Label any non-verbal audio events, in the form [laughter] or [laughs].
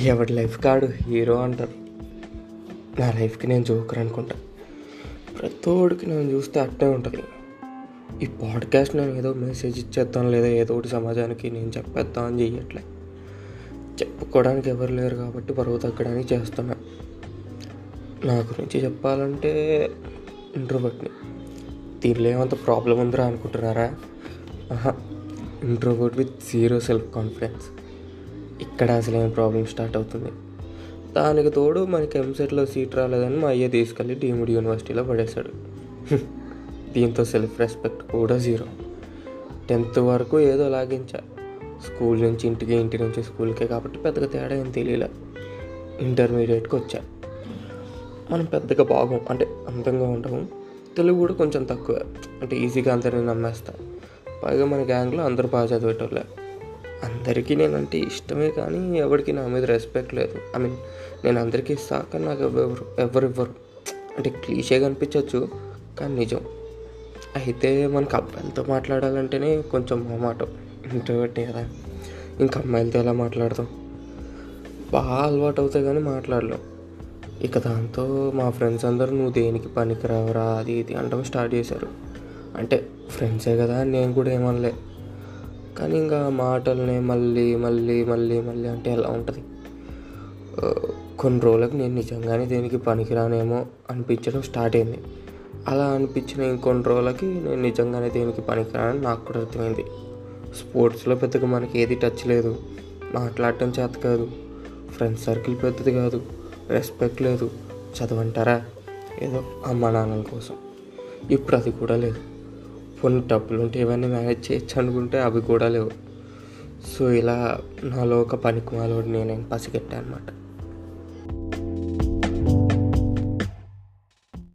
ఎవడి లైఫ్ కాడు హీరో అంటారు. నా లైఫ్కి నేను జోకర్ అనుకుంటా. ప్రతోడికి నేను చూస్తే అట్టే ఉంటుంది. ఈ పాడ్కాస్ట్ నేను ఏదో మెసేజ్ ఇచ్చేద్దాం లేదా ఏదో ఒకటి సమాజానికి నేను చెప్పేద్దాం అని చెయ్యట్లే. చెప్పుకోవడానికి ఎవరు లేరు కాబట్టి బరువు తగ్గడానికి చేస్తున్నా నా గురించి చెప్పాలంటే ఇంట్రోవర్ట్ని. దీనిలో ఏమంత ప్రాబ్లం ఉందిరా అనుకుంటున్నారా? ఆహా introvert with zero self confidence. ఇక్కడ అసలైన ప్రాబ్లం స్టార్ట్ అవుతుంది. దానికి తోడు మనకి ఎంసెట్లో సీట్ రాలేదని మా అయ్య తీసుకెళ్ళి డీమ్డ్ యూనివర్సిటీలో పడేశాడు. [laughs] దీంతో సెల్ఫ్ రెస్పెక్ట్ కూడా జీరో టెన్త్ వరకు ఏదో లాగించా. స్కూల్ నుంచి ఇంటికి ఇంటి నుంచి స్కూల్కే కాబట్టి పెద్దగా తేడా ఏం తెలియలే. ఇంటర్మీడియట్కి వచ్చా. మనం పెద్దగా బాగం అంటే అందంగా ఉంటాము తెలుగు కూడా కొంచెం తక్కువ. అంటే ఈజీగా అందరిని నమ్మేస్తా. పైగా మన గ్యాంగ్లో అందరూ బాగా చదివేటోళ్ళే. అందరికీ నేనంటే ఇష్టమే కానీ ఎవరికి నా మీద రెస్పెక్ట్ లేదు. ఐ మీన్ నేను అందరికీ ఇస్తా కానీ నాకు ఎవరు ఎవరు ఇవ్వరు. అంటే క్లీషేగా అనిపించవచ్చు కానీ నిజం. అయితే మనకు అబ్బాయిలతో మాట్లాడాలంటేనే కొంచెం మాట ఇంట్రోవర్ట్ని కదా. ఇంకా అమ్మాయిలతో ఎలా మాట్లాడతాం? బాగా అలవాటు అవుతాయి కానీ మాట్లాడలేం. ఇక దాంతో మా ఫ్రెండ్స్ అందరూ నువ్వు దేనికి పనికిరావరా అది ఇది అంటాం స్టార్ట్ చేశారు. అంటే ఫ్రెండ్సే కదా నేను కూడా ఏమనలే. కానీ ఇంకా మాటల్ని మళ్ళీ మళ్ళీ మళ్ళీ మళ్ళీ అంటే ఎలా ఉంటుంది. కొన్ని రోజులకు నేను నిజంగానే దేనికి పనికిరానేమో అనిపించడం స్టార్ట్ అయింది. అలా అనిపించిన ఇంకొన్ని రోజులకి నేను నిజంగానే దేనికి పనికిరానని నాకు కూడా అర్థమైంది. స్పోర్ట్స్లో పెద్దగా మనకి ఏది టచ్ లేదు. మాట్లాడటం చేత కాదు. ఫ్రెండ్స్ సర్కిల్ పెద్దది కాదు. రెస్పెక్ట్ లేదు. చదవంటారా? ఏదో అమ్మ నాన్నల కోసం. ఇప్పుడు అది కూడా లేదు. కొన్ని డబ్బులు ఉంటే ఇవన్నీ మేనేజ్ చేయొచ్చు అనుకుంటే అవి కూడా లేవు. సో ఇలా నాలో ఒక పనికి మాలోడు నేను పసిగట్టా అనమాట